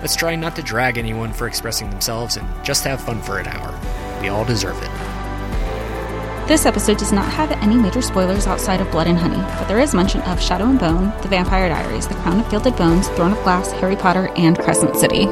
Let's try not to drag anyone for expressing themselves and just have fun for an hour. We all deserve it. This episode does not have any major spoilers outside of Blood and Honey, but there is mention of Shadow and Bone, The Vampire Diaries, The Crown of Gilded Bones, Throne of Glass, Harry Potter, and Crescent City.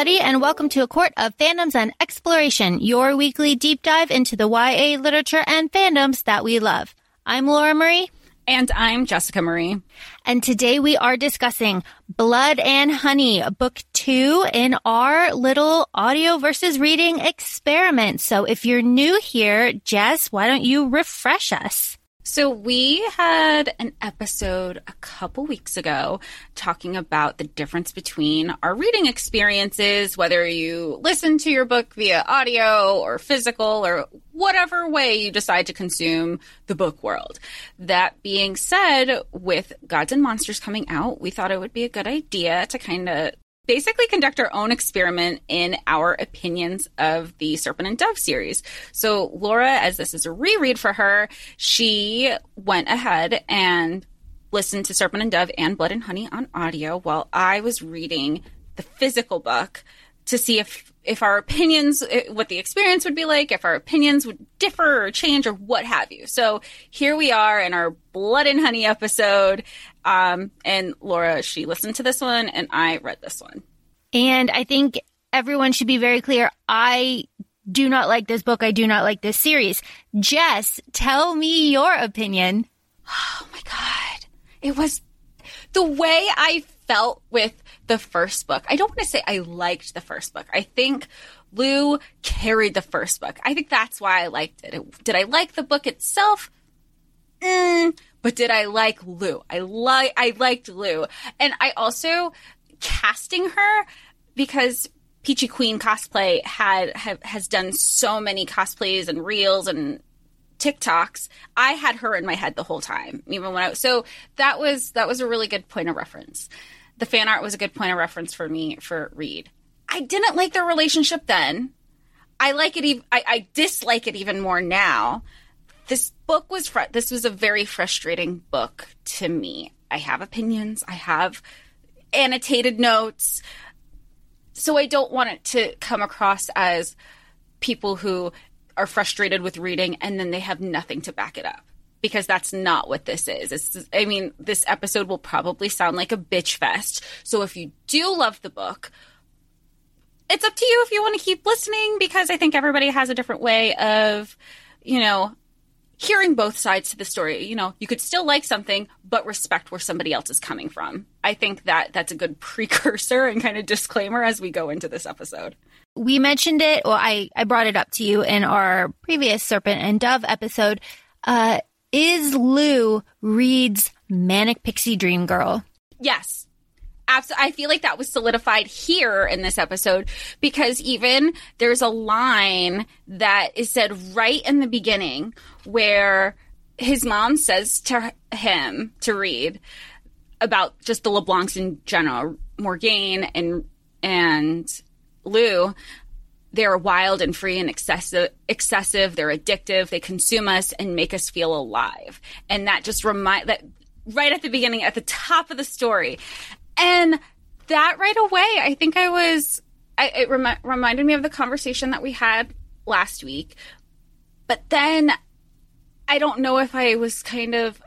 Everybody, and welcome to A Court of Fandoms and Exploration, your weekly deep dive into the YA literature and fandoms that we love. I'm Laura Marie. And I'm Jessica Marie. And today we are discussing Blood and Honey, book two in our little audio versus reading experiment. So if you're new here, Jess, why don't you refresh us? So we had an episode a couple weeks ago talking about the difference between our reading experiences, whether you listen to your book via audio or physical or whatever way you decide to consume the book world. That being said, with Gods and Monsters coming out, we thought it would be a good idea to kind of basically conduct our own experiment in our opinions of the Serpent and Dove series. So, Laura, as this is a reread for her, she went ahead and listened to Serpent and Dove and Blood and Honey on audio while I was reading the physical book to see if if our opinions what the experience would be like if our opinions would differ or change or what have you. So here we are in our blood and honey episode. Um, and laura she listened to this one and i read this one. And i think everyone should be very clear. I do not like this book. I do not like this series. Jess tell me your opinion. Oh my god. It was the way i felt with the first book. I don't want to say I liked the first book. I think Lou carried the first book. I think that's why I liked it. Did I like the book itself? Mm, but did I like Lou? I like I liked Lou, and I also casting her because Peachy Queen cosplay had have, has done so many cosplays and reels and TikToks. I had her in my head the whole time, even when I so that was that was a really good point of reference the fan art was a good point of reference for me for Reid. I didn't like their relationship then. I like it. I dislike it even more now. This book was fr- this was a very frustrating book to me. I have opinions. I have annotated notes. So I don't want it to come across as people who are frustrated with reading and then they have nothing to back it up because that's not what this is. I mean, this episode will probably sound like a bitch fest. So if you do love the book, it's up to you if you want to keep listening because I think everybody has a different way of, you know, hearing both sides to the story. You know, you could still like something, but respect where somebody else is coming from. I think that that's a good precursor and kind of disclaimer as we go into this episode. We mentioned it, well, I, I brought it up to you in our previous Serpent and Dove episode. Uh, is Lou Reid's manic pixie dream girl? Yes. Absolutely. I feel like that was solidified here in this episode because even there's a line that is said right in the beginning where his mom says to him to Reid about just the LeBlancs in general, Morgane and and Lou they're wild and free and excessive excessive. They're addictive. They consume us and make us feel alive. And that just remind that right at the beginning at the top of the story. And that right away i think i was I, it remi- reminded me of the conversation that we had last week. But then i don't know if i was kind of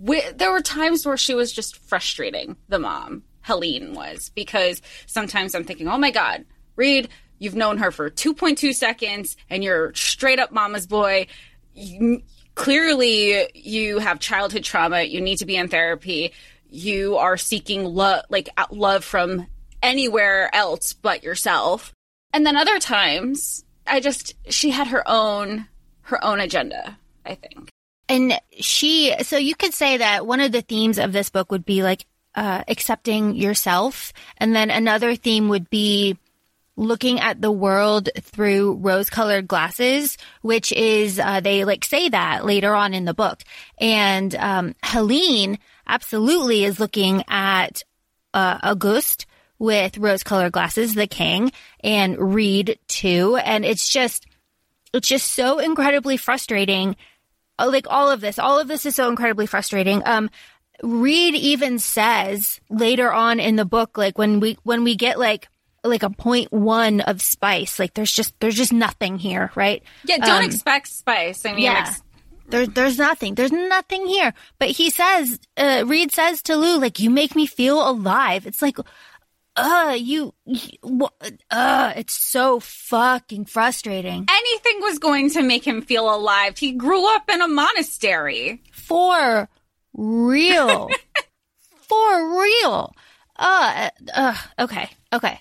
there were times where she was just frustrating the mom helene was. Because sometimes i'm thinking oh my god Reid You've known her for 2.2 seconds and you're straight up mama's boy. You, clearly, you have childhood trauma. You need to be in therapy. You are seeking love, like love from anywhere else but yourself. And then other times, I just, she had her own, her own agenda, I think. and she, so you could say that one of the themes of this book would be like, uh, accepting yourself. And then another theme would be looking at the world through rose colored glasses, which is, uh, they like say that later on in the book. And, um, Helene absolutely is looking at, uh, with rose colored glasses, the king, and Reid too. And it's just, it's just so incredibly frustrating. Uh, Like all of this, all of this is so incredibly frustrating. Um, Reid even says later on in the book, like when we, when we get like, like a point one of spice, like there's just, there's just nothing here, right? Yeah, don't Um, expect spice. I mean, yeah. ex- There, there's nothing. There's nothing here. But he says, uh, Reid says to Lou, like, you make me feel alive. It's like, uh, you, you uh, it's so fucking frustrating. anything was going to make him feel alive. He grew up in a monastery. For real. For real. Uh, uh, okay. Okay.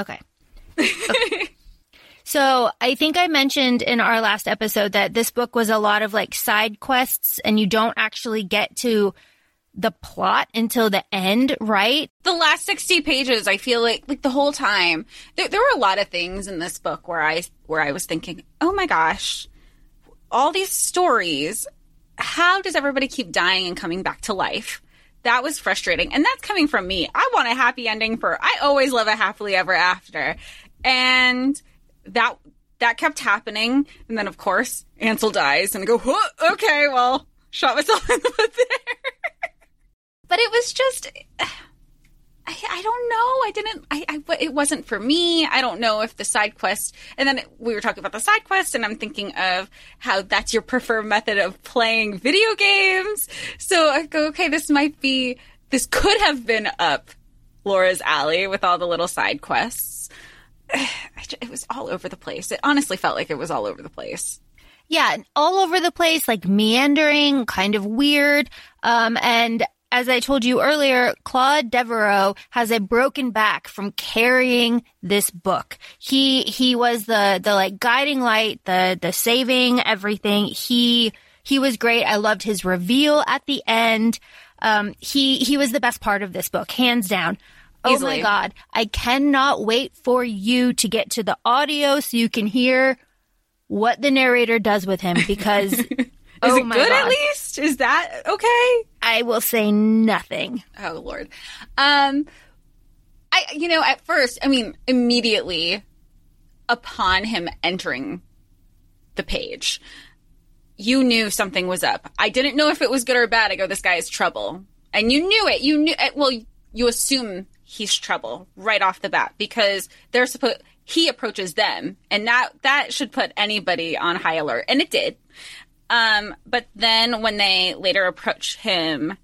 Okay. So I think I mentioned in our last episode that this book was a lot of like side quests and you don't actually get to the plot until the end, right? the last 60 pages i feel like like the whole time there were a lot of things in this book where i where i was thinking oh my gosh all these stories how does everybody keep dying and coming back to life that was frustrating. And that's coming from me. I want a happy ending for i always love a happily ever after. And that that kept happening. And then of course ansel dies. And I go "Huh, okay well shot myself in the foot there. But it was just I, I don't know. I didn't. I, I. It wasn't for me. I don't know if the side quest. And then we were talking about the side quest, and I'm thinking of how that's your preferred method of playing video games. So I go, okay, this might be. This could have been up Laura's alley with all the little side quests. It was all over the place. It honestly felt like it was all over the place. Yeah, all over the place, like meandering, kind of weird. Um, and as I told you earlier, Claud Deveraux has a broken back from carrying this book. He, he was the, the like guiding light, the, the saving everything. He, he was great. I loved his reveal at the end. Um, he, he was the best part of this book, hands down. Oh my God. I cannot wait for you to get to the audio so you can hear what the narrator does with him because Is oh it good God. at least? Is that okay? I will say nothing. Oh Lord. Um I you know, at first, I mean, immediately upon him entering the page, you knew something was up. I didn't know if it was good or bad. I go, this guy is trouble. And you knew it. You knew eh, well, you assume he's trouble right off the bat because they're supposed he approaches them and that that should put anybody on high alert and it did. Um but then when they later approach him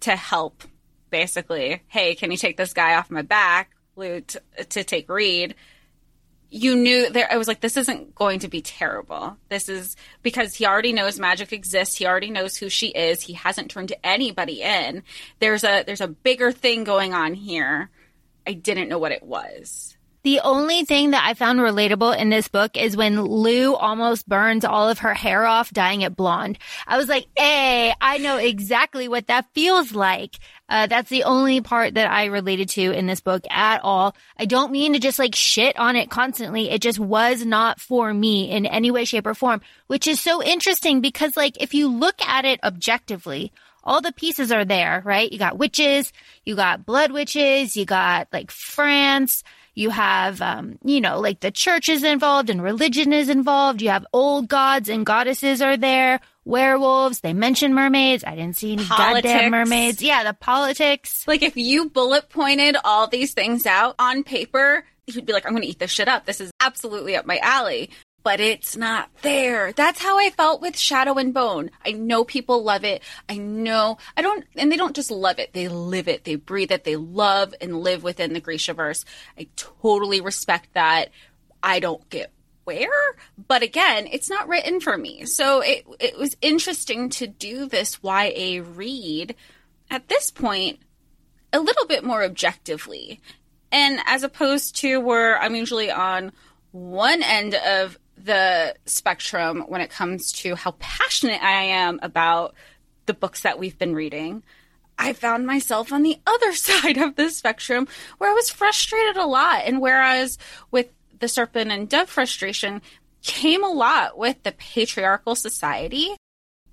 to help basically hey can you take this guy off my back Lou, to, to take Reid you knew there i was like this isn't going to be terrible. This is because he already knows magic exists. He already knows who she is. He hasn't turned anybody in. There's a there's a bigger thing going on here. I didn't know what it was The only thing that I found relatable in this book is when Lou almost burns all of her hair off, dyeing it blonde. I was like, hey, I know exactly what that feels like. Uh, that's the only part that I related to in this book at all. I don't mean to just like shit on it constantly. It just was not for me in any way, shape, or form, which is so interesting because like if you look at it objectively, all the pieces are there, right? You got witches, you got blood witches, you got like France, you have, um, you know, like the church is involved and religion is involved. You have old gods and goddesses are there, werewolves. They mention mermaids. I didn't see any Politics. goddamn mermaids. Yeah, the politics. like if you bullet pointed all these things out on paper you'd be like i'm gonna eat this shit up this is absolutely up my alley but it's not there. That's how I felt with Shadow and Bone. I know people love it. I know I don't, and they don't just love it; they live it, they breathe it, they love and live within the Grishaverse. I totally respect that. I don't get where, but again, it's not written for me. So it it was interesting to do this YA read at this point a little bit more objectively. And as opposed to where I'm usually on one end of the spectrum when it comes to how passionate I am about the books that we've been reading. I found myself on the other side of the spectrum where I was frustrated a lot. And whereas with the serpent and dove frustration came a lot with the patriarchal society,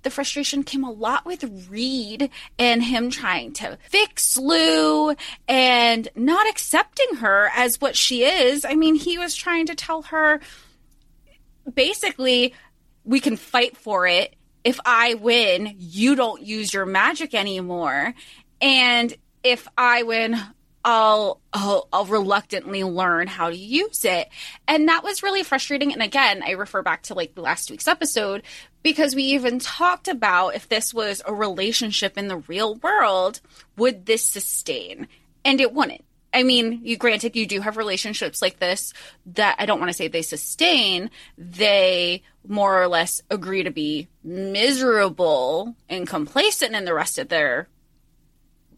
the frustration came a lot with Reid and him trying to fix Lou and not accepting her as what she is. I mean, he was trying to tell her basically, we can fight for it. If I win, you don't use your magic anymore. And if I win, I'll, I'll, I'll reluctantly learn how to use it. And that was really frustrating. And again, I refer back to like last week's episode because we even talked about if this was a relationship in the real world, would this sustain? And it wouldn't. I mean, you granted you do have relationships like this that I don't want to say they sustain. They more or less agree to be miserable and complacent in the rest of their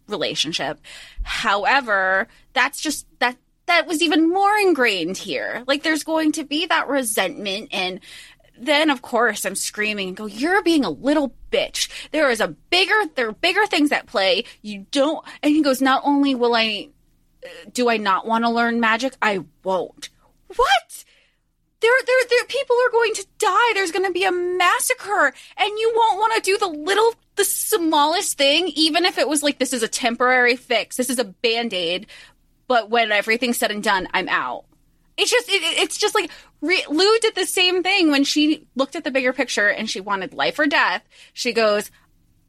relationship. However, that's just that that was even more ingrained here. Like there's going to be that resentment and then of course I'm screaming and go, You're being a little bitch. There is a bigger there are bigger things at play. You don't and he goes, Not only will I do I not want to learn magic? I won't. What? There, there, there, people are going to die. There's going to be a massacre, and you won't want to do the little, the smallest thing, even if it was like this is a temporary fix, this is a band aid. But when everything's said and done, I'm out. It's just, it, it's just like Re- Lou did the same thing when she looked at the bigger picture and she wanted life or death. She goes,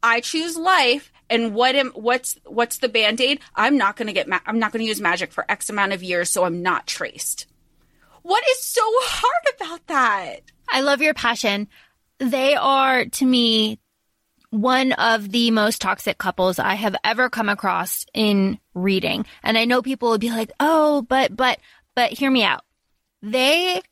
I choose life and what am what's what's the band-aid? I'm not going to get ma- i'm not going to use magic for x amount of years so i'm not traced. What is so hard about that? I love your passion. They are to me one of the most toxic couples i have ever come across in reading. And i know people would be like oh but but but hear me out. They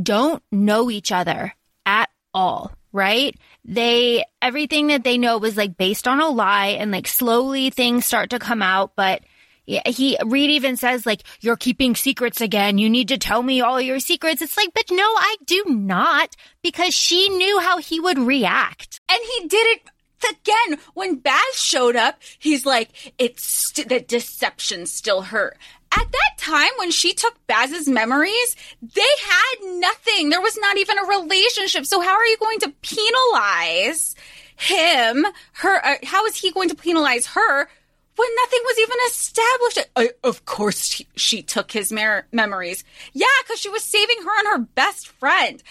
don't know each other at all right? They, everything that they know was like based on a lie and like slowly things start to come out, but he, Reid even says like, you're keeping secrets again. You need to tell me all your secrets. It's like, but no, I do not because she knew how he would react. And he did it again when Bas showed up. He's like, it's st- the deception still hurt at that time when she took Bas's memories, they had nothing. There was not even a relationship. So how are you going to penalize him? Her? Uh, how is he going to penalize her when nothing was even established? Uh, of course, she, she took his mer- memories. Yeah, because she was saving her and her best friend.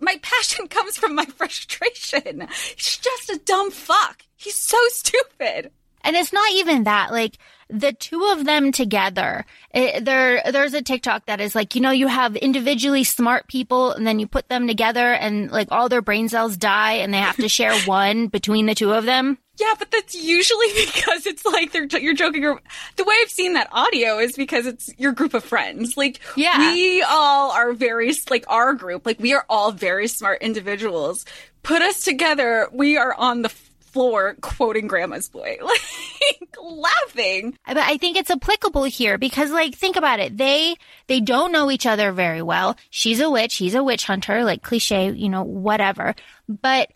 My passion comes from my frustration. He's just a dumb fuck. He's so stupid. And it's not even that. Like, the two of them together, it, there, there's a TikTok that is like, you know, you have individually smart people and then you put them together and like all their brain cells die and they have to share one between the two of them. Yeah, but that's usually because it's like they're you're joking. Or, the way I've seen that audio is because it's your group of friends. Like, yeah. we all are very like our group. Like, we are all very smart individuals. Put us together, we are on the floor quoting grandma's boy. Like laughing. But i think it's applicable here because like think about it. They they don't know each other very well. She's a witch. He's a witch hunter like cliche you know whatever. But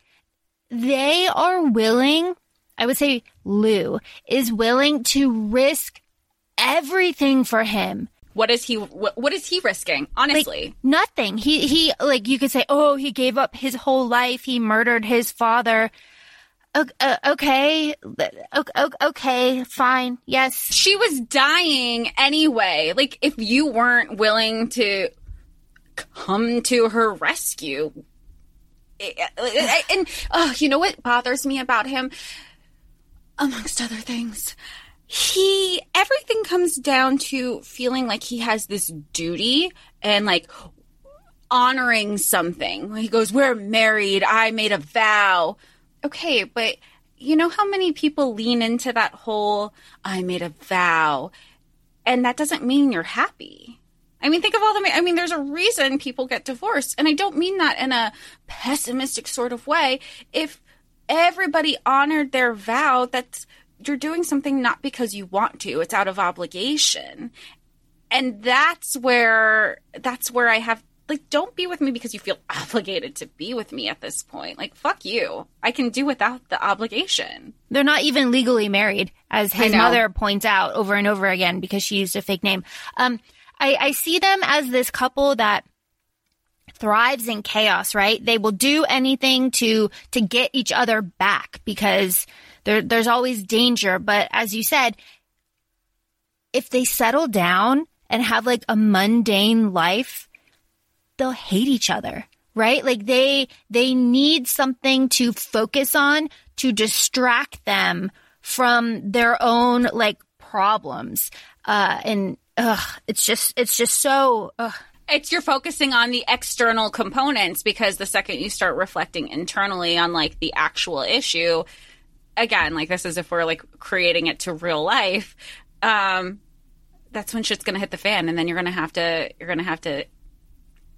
they are willing i would say lou is willing to risk everything for him. What is he what, what is he risking? Honestly. Like, nothing. He he like you could say oh he gave up his whole life. He murdered his father okay, okay, fine, yes. She was dying anyway. Like, if you weren't willing to come to her rescue, eh, eh, eh, and oh, you know what bothers me about him, amongst other things, he everything comes down to feeling like he has this duty and like honoring something. He goes, "We're married. I made a vow." Okay, but you know how many people lean into that whole I made a vow and that doesn't mean you're happy. I mean, think of all the I mean, there's a reason people get divorced and I don't mean that in a pessimistic sort of way. If everybody honored their vow, that's you're doing something not because you want to, it's out of obligation. And that's where that's where I have like don't be with me because you feel obligated to be with me at this point. Like fuck you. I can do without the obligation. They're not even legally married, as his mother points out over and over again because she used a fake name. Um, I, I see them as this couple that thrives in chaos, right? They will do anything to to get each other back because there there's always danger. But as you said, if they settle down and have like a mundane life, they'll hate each other, right? Like they they need something to focus on to distract them from their own like problems. Uh and ugh, it's just it's just so ugh. It's you're focusing on the external components because the second you start reflecting internally on like the actual issue, again, like this is if we're like creating it to real life, um, that's when shit's gonna hit the fan, and then you're gonna have to you're gonna have to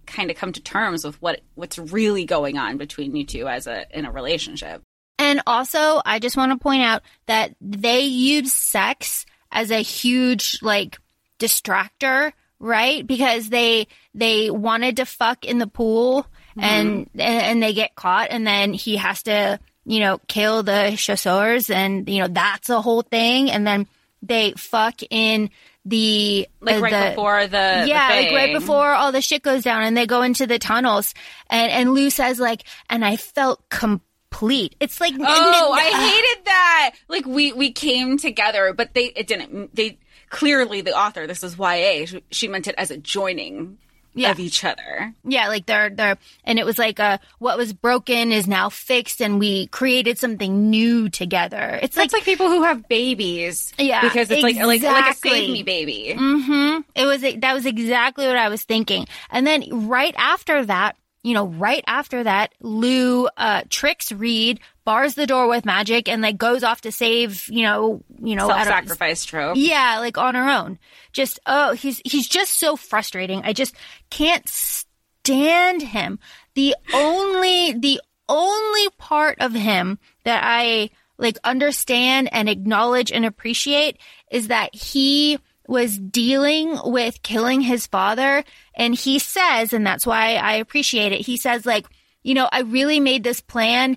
kind of come to terms with what what's really going on between you two as a in a relationship. And also, I just want to point out that they use sex as a huge like distractor, right? Because they they wanted to fuck in the pool and mm-hmm. and they get caught and then he has to, you know, kill the chasseurs and you know, that's a whole thing and then they fuck in the Like uh, right the- before the yeah, the like right before all the shit goes down and they go into the tunnels and and Lou says like and I felt complete. It's like Oh, I hated that. Like we we came together, but they it didn't. They clearly the author. This is YA. She, she meant it as a joining Yeah. of each other. Yeah, like they're they're and it was like uh what was broken is now fixed and we created something new together. It's like like people who have babies. Yeah, because it's like like like a exactly. save me baby. Mhm. It was that was exactly what I was thinking. And then right after that, you know, right after that, Lou uh tricks Reid, bars the door with magic and like goes off to save, you know, you know, self-sacrifice trope. Yeah, like on her own. Just oh, he's he's just so frustrating. I just can't stand him. The only the only part of him that I like understand and acknowledge and appreciate is that he was dealing with killing his father and he says and that's why I appreciate it. He says like, you know, I really made this plan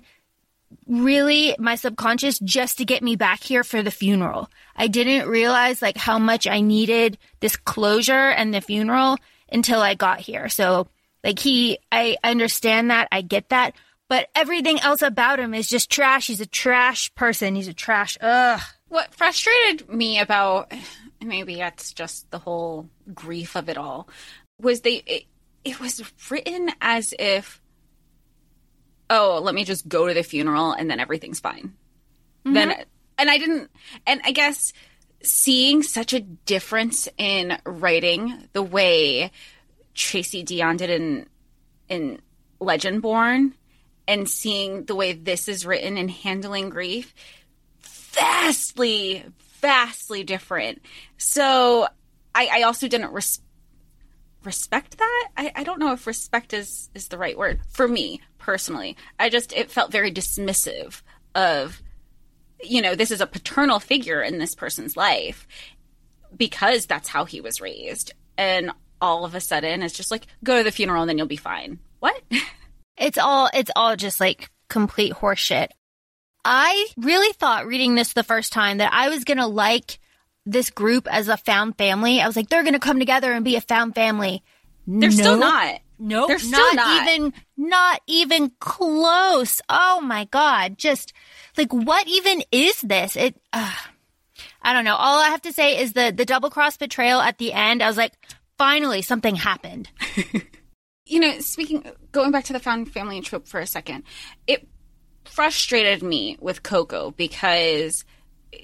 really my subconscious just to get me back here for the funeral. I didn't realize like how much I needed this closure and the funeral until I got here. So like he I understand that, I get that, but everything else about him is just trash. He's a trash person. He's a trash. Ugh. What frustrated me about maybe that's just the whole grief of it all. Was they it, it was written as if oh let me just go to the funeral and then everything's fine. Then mm-hmm. and i didn't and i guess seeing such a difference in writing the way tracy deonn did in in legendborn and seeing the way this is written and handling grief vastly, vastly different. So I, I also didn't res- respect that. I, I don't know if respect is is the right word for me personally. I just it felt very dismissive of you know this is a paternal figure in this person's life because that's how he was raised and all of a sudden it's just like go to the funeral and then you'll be fine what It's all it's all just like complete horseshit. I really thought reading this the first time that I was gonna like this group as a found family. I was like, they're gonna come together and be a found family. they're still not No, They're still not. even not even close. Oh my god! Just like what even is this? It. Uh, I don't know. All I have to say is the the double cross betrayal at the end. I was like, finally something happened. you know, speaking, going back to the found family trope for a second, it frustrated me with Coco because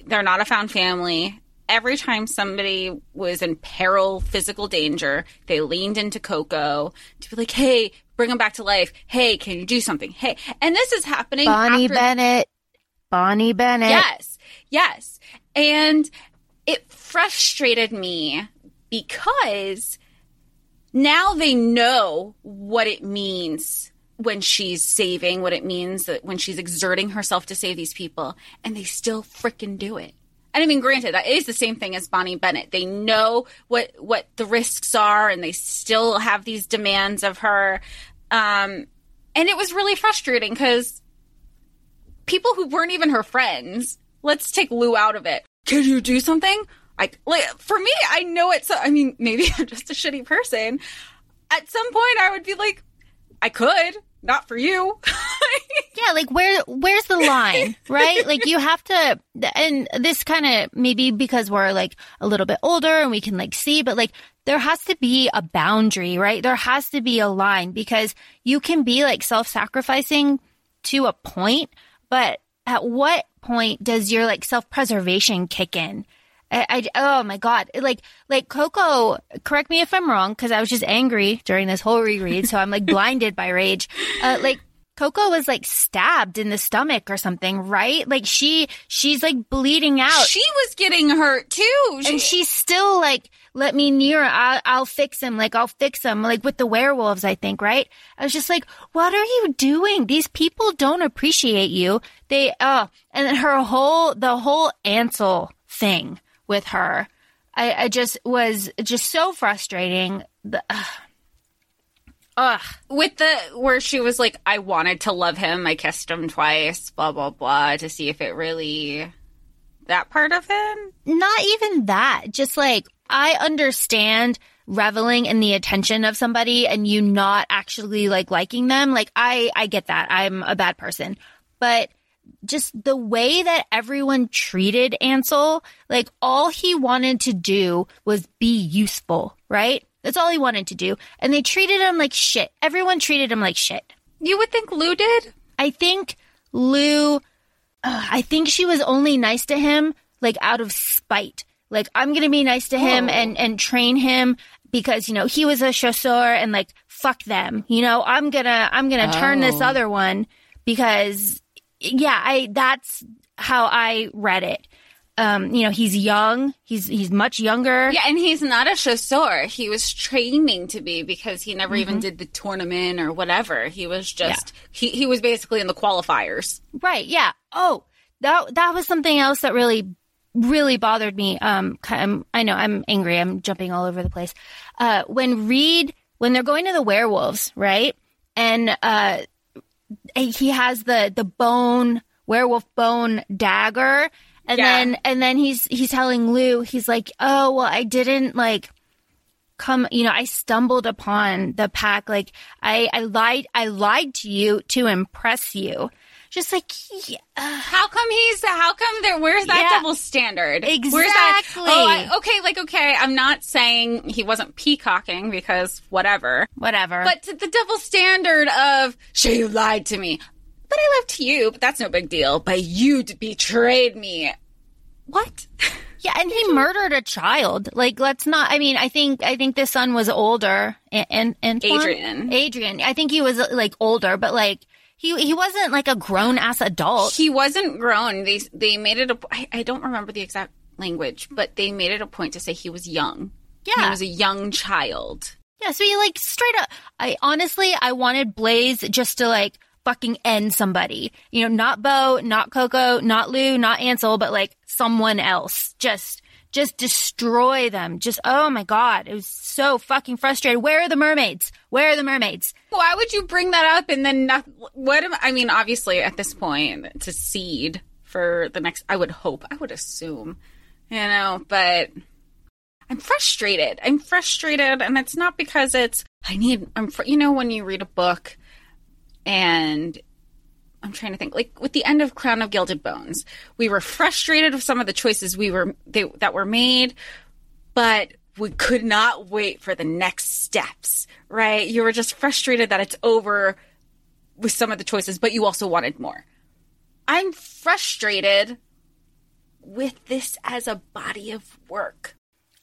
they're not a found family. Every time somebody was in peril, physical danger, they leaned into Coco to be like, "Hey, bring them back to life. Hey, can you do something? Hey." And this is happening. Bonnie after- Bennett. Bonnie Bennett. Yes, yes. And it frustrated me because now they know what it means when she's saving, what it means that when she's exerting herself to save these people, and they still frickin' do it. And I mean, granted, that is the same thing as Bonnie Bennett. They know what what the risks are, and they still have these demands of her. Um, and it was really frustrating because people who weren't even her friends. Let's take Lou out of it. Could you do something? Like, like for me, I know it's. I mean, maybe I'm just a shitty person. At some point, I would be like, I could, not for you. Yeah, like where where's the line, right? like you have to and this kind of maybe because we're like a little bit older and we can like see, but like there has to be a boundary, right? There has to be a line because you can be like self-sacrificing to a point, but at what point does your like self-preservation kick in? I, I oh my god, like like Coco. Correct me if I'm wrong, because I was just angry during this whole reread, so I'm like blinded by rage. Uh, like Coco was like stabbed in the stomach or something, right? Like she she's like bleeding out, she was getting hurt too. She- and she's still like, "Let me near. I'll, I'll fix him. Like I'll fix him. Like with the werewolves, I think, right? I was just like, "What are you doing? These people don't appreciate you. They uh." And then her whole the whole Ansel thing with her, I, I just was just so frustrating. The, ugh. Ugh. with the where she was like, I wanted to love him. I kissed him twice. Blah blah blah to see if it really that part of him. not even that. Just like I understand reveling in the attention of somebody and you not actually like liking them. Like I I get that. I'm a bad person. But just the way that everyone treated Ansel, like all he wanted to do was be useful, right? That's all he wanted to do. And they treated him like shit. Everyone treated him like shit. You would think Lou did. I think Lou, uh, I think she was only nice to him like out of spite. Like I'm gonna be nice to him Oh. and and train him because you know he was a chasseur and like fuck them. You know I'm gonna I'm gonna turn this Oh. other one because yeah I that's how I read it. Um, you know he's young. He's he's much younger. Yeah, and he's not a chasseur. He was training to be because he never even did the tournament or whatever. He was just he he was basically in the qualifiers. Right. Yeah. Oh, that that was something else that really really bothered me. Um, I'm, I know I'm angry. I'm jumping all over the place. Uh, when Reid when they're going to the werewolves, right? And uh, he has the the bone werewolf bone dagger, and Yeah. then and then he's he's telling Lou he's like, oh well, I didn't like come you know i stumbled upon the pack. Like i i lied i lied to you to impress you just like yeah, How come he's how come there where's that Yeah. double standard? Where's that? Exactly. Oh, I, okay, like okay, I'm not saying he wasn't peacocking because whatever. whatever But to the double standard of sure you lied to me. But I left you, but that's no big deal. But you betrayed me. What? yeah and he murdered a child like let's not i mean i think i think the son was older and and, and Adrian. adrian i think he was like older but like he he wasn't like a grown ass adult He wasn't grown. They they made it a. I, I don't remember the exact language, but they made it a point to say he was young. Yeah, he was a young child. Yeah, so he like straight up. I honestly, I wanted Blaise just to like fucking end somebody. You know, not Beau, not Coco, not Lou, not Ansel, but like someone else. Just, just destroy them. Just, oh my god, it was so fucking frustrated. Where are the mermaids? Where are the mermaids? Why would you bring that up and then not, what am I mean? Obviously, at this point, to seed for the next. I would hope. I would assume, you know, but. I'm frustrated. I'm frustrated, and it's not because it's I need. I'm fr- you know when you read a book, and I'm trying to think like with the end of Crown of Gilded Bones, we were frustrated with some of the choices we were they, that were made, but we could not wait for the next steps. Right? You were just frustrated that it's over with some of the choices, but you also wanted more. I'm frustrated with this as a body of work.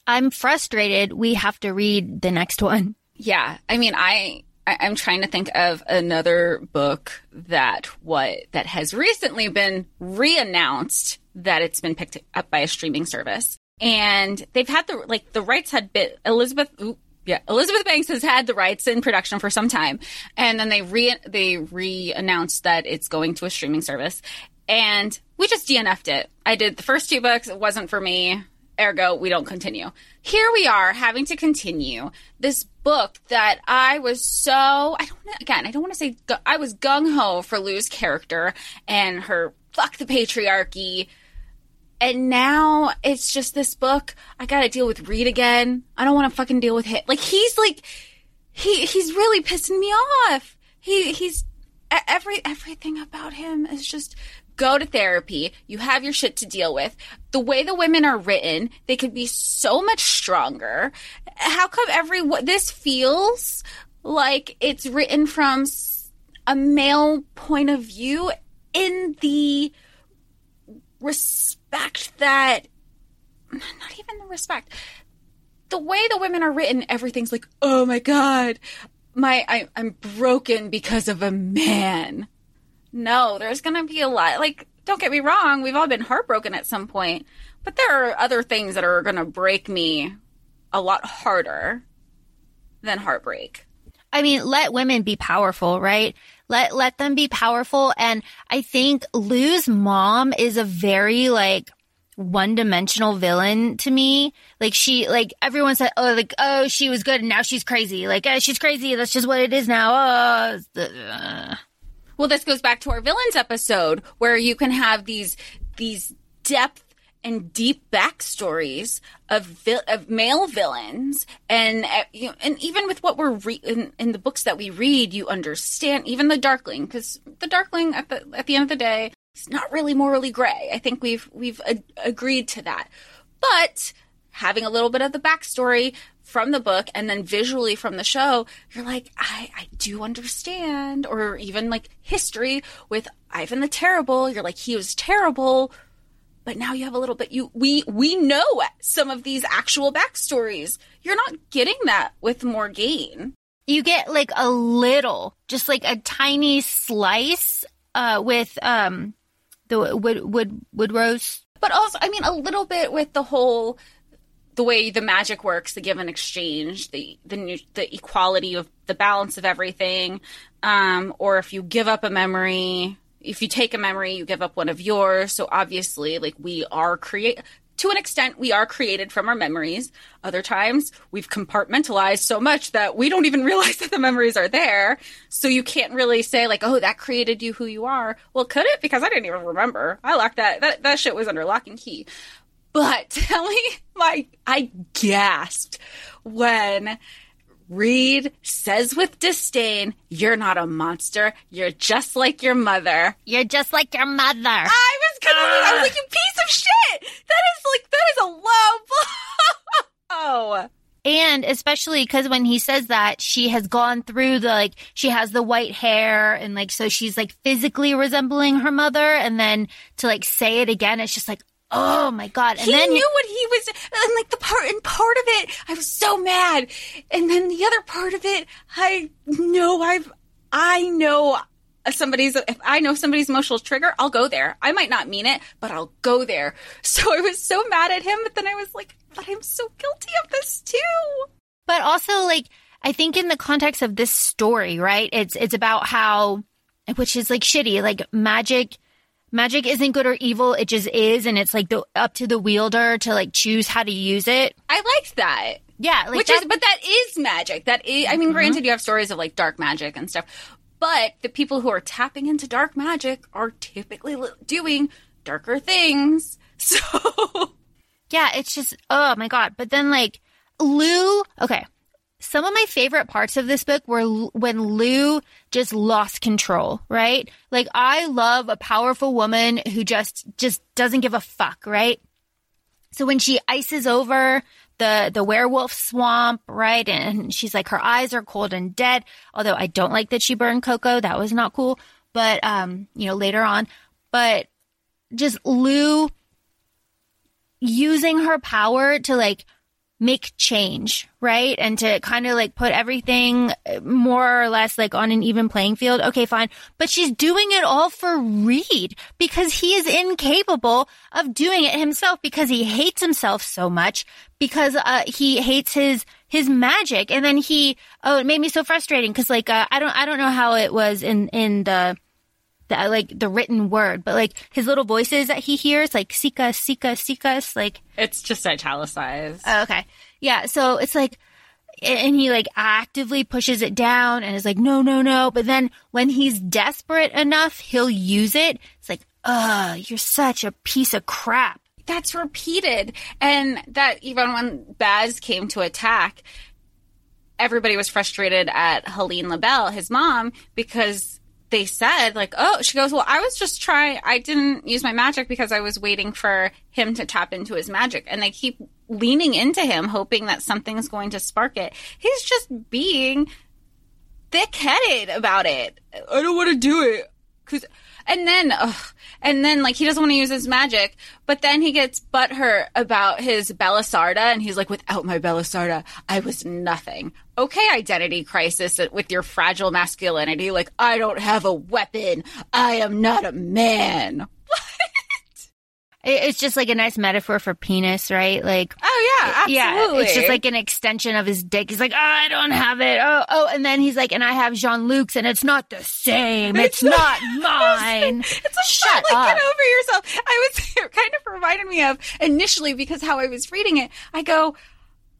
I'm frustrated. We have to read the next one. Yeah, I mean, I, I'm trying to think of another book that what that has recently been re-announced that it's been picked up by a streaming service, and they've had the like the rights had been Elizabeth. Ooh, yeah, Elizabeth Banks has had the rights in production for some time, and then they re they re-announced that it's going to a streaming service, and we just DNF'd it. I did the first two books, it wasn't for me. Ergo, we don't continue. Here we are having to continue this book that I was so, I don't again, I don't want to say, I was gung ho for Lou's character and her fuck the patriarchy. And now it's just this book. I gotta deal with Reid again. I don't want to fucking deal with him. Like he's like, he he's really pissing me off. He he's every everything about him is just go to therapy. You have your shit to deal with. The way the women are written, they could be so much stronger. How come every this feels like it's written from a male point of view in the respect that not even the respect the way the women are written everything's like oh my god my I, i'm broken because of a man no there's gonna be a lot like don't get me wrong we've all been heartbroken at some point but there are other things that are gonna break me a lot harder than heartbreak I mean, let women be powerful, right? Let let them be powerful. And I think Lou's mom is a very like one dimensional villain to me. Like she, like everyone said, oh, like oh, she was good and now she's crazy. Like oh, she's crazy. That's just what it is now. Oh, uh. Well, this goes back to our villains episode where you can have these these depth and deep backstories of of male villains, and uh, you know, and even with what we're re- in, in the books that we read, you understand even the Darkling because the Darkling at the at the end of the day, is not really morally gray. I think we've we've a- agreed to that, but having a little bit of the backstory from the book and then visually from the show, you're like, I, I do understand. Or even like history with Ivan the Terrible, you're like, he was terrible. But now you have a little bit you we we know some of these actual backstories. You're not getting that with Morgane. you get like a little, just like a tiny slice, uh, with um, the wood wood wood rose. But also I mean a little bit with the whole the way the magic works, the give and exchange, the the new, the equality of the balance of everything, um, or if you give up a memory, if you take a memory, you give up one of yours. So obviously, like we are create to an extent, we are created from our memories. Other times, we've compartmentalized so much that we don't even realize that the memories are there. So you can't really say like, "Oh, that created you who you are." Well, could it? Because I didn't even remember. I locked that. That that shit was under lock and key. But tell me, my I gasped when Reid says with disdain, "You're not a monster. You're just like your mother." You're just like your mother. I was gonna. I was like, "You piece of shit." That is like that is a low blow. And especially because when he says that, she has gone through the like, she has the white hair and like, so she's like physically resembling her mother. And then to like say it again, it's just like, oh my God. And he then knew what he was, and like the part and part of it, I was so mad, and then the other part of it, I know I've, I know somebody's. If I know somebody's emotional trigger, I'll go there. I might not mean it, but I'll go there. So I was so mad at him, but then I was like, but I'm so guilty of this too. But also, like, I think in the context of this story, right? It's it's about how, which is like shitty. Like magic, magic isn't good or evil. It just is, and it's like the up to the wielder to like choose how to use it. I liked that. Yeah, like Which that- is, but that is magic. That is, I mean, granted, mm-hmm. you have stories of like dark magic and stuff, but the people who are tapping into dark magic are typically doing darker things. So, Yeah, it's just oh my god. But then like Lou, okay. Some of my favorite parts of this book were when Lou just lost control, right? Like I love a powerful woman who just just doesn't give a fuck, right? So when she ices over the the werewolf swamp, right? And she's like her eyes are cold and dead, although I don't like that she burned Coco. That was not cool. But um, you know, later on, but just Lou using her power to like make change, right? And to kind of like put everything uh, more or less like on an even playing field. Okay, fine. But she's doing it all for Reid because he is incapable of doing it himself because he hates himself so much because uh, he hates his his magic and then he oh it made me so frustrating because like uh, I don't I don't know how it was in in the the, like the written word, but like his little voices that he hears, like Sika, Sika, Sikas, like It's just italicized. Oh, okay. Yeah. So it's like, and he like actively pushes it down and is like, no, no, no. But then when he's desperate enough, he'll use it. It's like, ugh, you're such a piece of crap. That's repeated. And that even when Bas came to attack, everybody was frustrated at Helene LaBelle, his mom, because they said like, "Oh," she goes, "Well, I was just trying. I didn't use my magic because I was waiting for him to tap into his magic." And they keep leaning into him, hoping that something's going to spark it. He's just being thick-headed about it. I don't want to do it because, and then, ugh, and then like he doesn't want to use his magic, but then he gets butthurt about his Balisarda, and he's like, "Without my Balisarda, I was nothing." Okay, identity crisis with your fragile masculinity. Like, I don't have a weapon. I am not a man. It- It's just like a nice metaphor for penis, right? Like, Oh yeah, absolutely. yeah, it's just like an extension of his dick. He's like, oh, I don't have it. Oh, oh, and then he's like, and I have Jean Luc's, and it's not the same. It's, not mine. It's like, Shut like, up. get over yourself. I was it kind of reminded me of initially because how I was reading it. I go,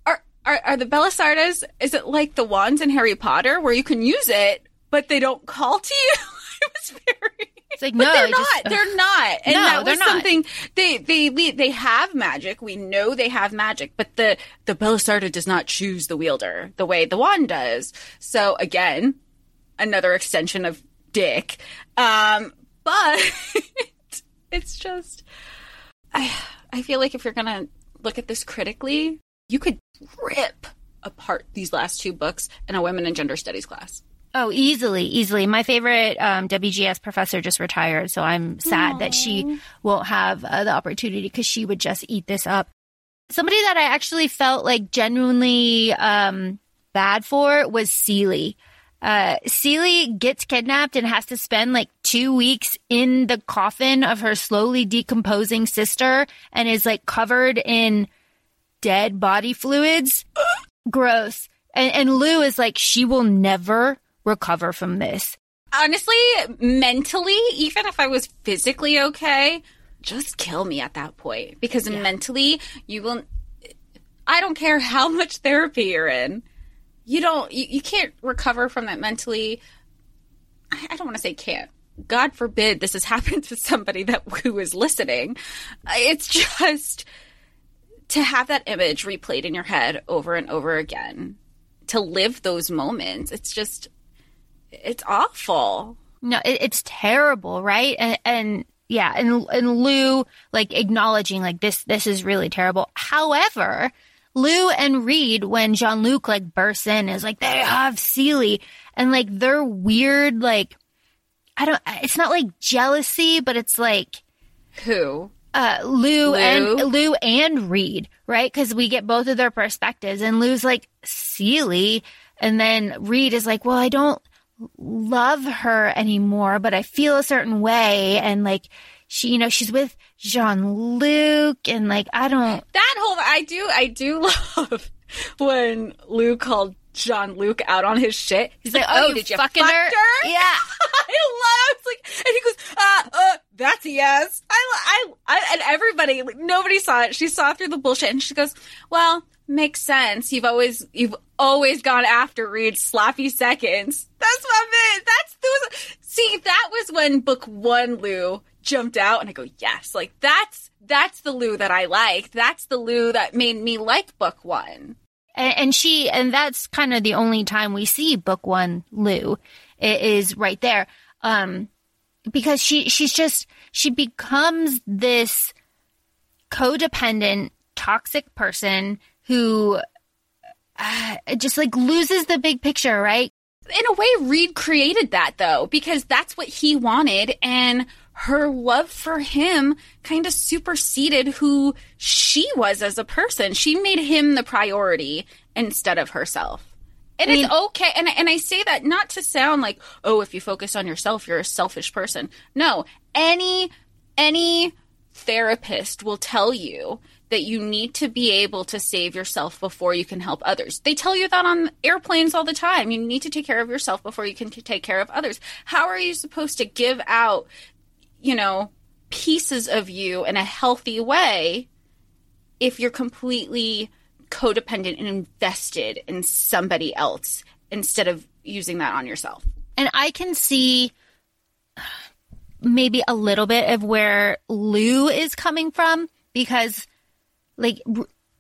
are are, are the Balisardas? Is it like the wands in Harry Potter where you can use it, but they don't call to you? it was very. It's like But no, they're not. just- they're not. And No, that they're was not. something they they they have magic. We know they have magic, but the the Balisarda does not choose the wielder the way the wand does. So again, another extension of dick. Um, but it's just I I feel like if you're gonna look at this critically, you could rip apart these last two books in a women and gender studies class. Oh, easily, easily. My favorite um, WGS professor just retired, so I'm sad that she won't have uh, the opportunity because she would just eat this up. Somebody that I actually felt like genuinely um, bad for was Celie. Uh, Celie gets kidnapped and has to spend like two weeks in the coffin of her slowly decomposing sister and is like covered in dead body fluids. Gross. And, and Lou is like, she will never recover from this. honestly, mentally, even if I was physically okay, just kill me at that point because mentally, you will. I don't care how much therapy you're in. You don't. You, you can't recover from that mentally. I, I don't want to say can't. God forbid this has happened to somebody that who is listening. It's just to have that image replayed in your head over and over again. To live those moments, it's just it's awful. No, it, it's terrible, right? And, and yeah, and and Lou like acknowledging like this this is really terrible. However, Lou and Reid, when Jean Luc like bursts in, is like they have Celie, and like they're weird like I don't. It's not like jealousy, but it's like Who? uh, Lou, Lou? and Lou and Reid, right? Because we get both of their perspectives, and Lou's like Celie, and then Reid is like, "Well, I don't love her anymore, but I feel a certain way," and like she, you know, she's with Jean Luc, and like I don't. That whole I do I do love when Lou called Jean Luc out on his shit. He's like, "Oh, you did you fucking fuck her?" her?" Yeah. I love. It's like, and he goes, "Uh, uh, that's a yes." And everybody, like, nobody saw it. She saw through the bullshit, and she goes, "Well, makes sense. You've always, you've always gone after Reid sloppy seconds. That's my man. That's those. See, that was when book one Lou jumped out, and I go, yes, like that's that's the Lou that I like. That's the Lou that made me like book one. And, and she, and that's kind of the only time we see book one Lou is right there. Um, because she, she's just, she becomes this codependent, toxic person who uh, just like loses the big picture, right? in a way, Reid created that though, because that's what he wanted, and her love for him kind of superseded who she was as a person. She made him the priority instead of herself. And it's okay. And, and I say that not to sound like, oh, if you focus on yourself, you're a selfish person. No, any, any therapist will tell you that you need to be able to save yourself before you can help others. They tell you that on airplanes all the time. You need to take care of yourself before you can take care of others. How are you supposed to give out, you know, pieces of you in a healthy way if you're completely codependent and invested in somebody else instead of using that on yourself? And I can see maybe a little bit of where Lou is coming from because like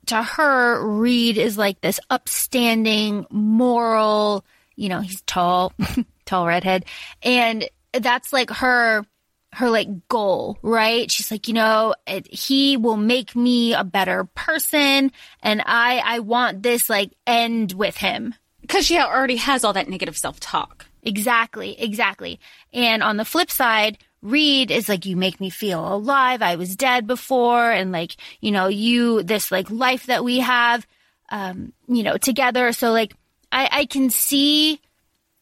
to her Reid is like this upstanding moral, you know, he's tall, tall redhead and that's like her her like goal, right? She's like, you know, it, he will make me a better person and I I want this like end with him. Because she already has all that negative self talk. Exactly, exactly. And on the flip side, Reid is like, you make me feel alive. I was dead before. And like, you know, you, this like life that we have, um, you know, together. So like, I, I can see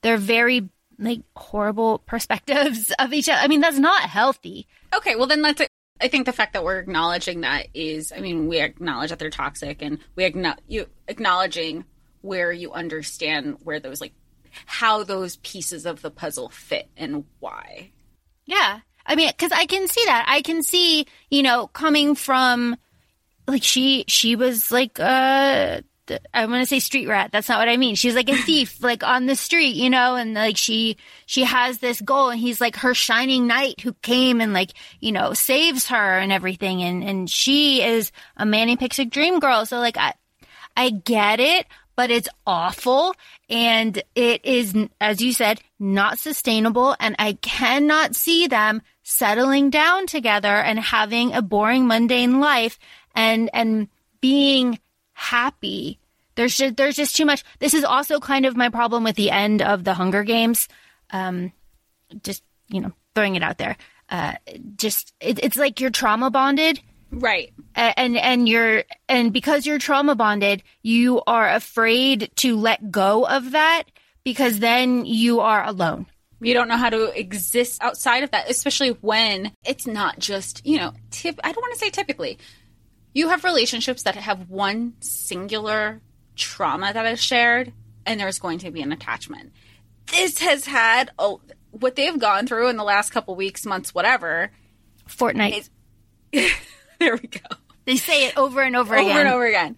they're very like horrible perspectives of each other. I mean, that's not healthy. Okay, well then let's. I think the fact that we're acknowledging that is, I mean, we acknowledge that they're toxic, and we acknowledge you acknowledging where you understand where those like how those pieces of the puzzle fit and why. Yeah. I mean, cause I can see that. I can see, you know, coming from like she, she was like, uh, I want to say street rat. That's not what I mean. She's like a thief, like on the street, you know, and like she, she has this goal and he's like her shining knight who came and like, you know, saves her and everything. And, and she is a Manic Pixie dream girl. So like, I, I get it, but it's awful and it is, as you said, not sustainable. And I cannot see them settling down together and having a boring, mundane life and, and being happy. There's just, there's just too much. This is also kind of my problem with the end of the Hunger Games. Um, just, you know, throwing it out there. Uh, just, it, it's like you're trauma bonded Right. and and you're and because you're trauma bonded you are afraid to let go of that because then you are alone You don't know how to exist outside of that, especially when it's not just, you know, tip I don't want to say typically. You have relationships that have one singular trauma that is shared and there's going to be an attachment. This has had what they've gone through in the last couple weeks, months, whatever. fortnight there we go. they say it over and over, over again and over again.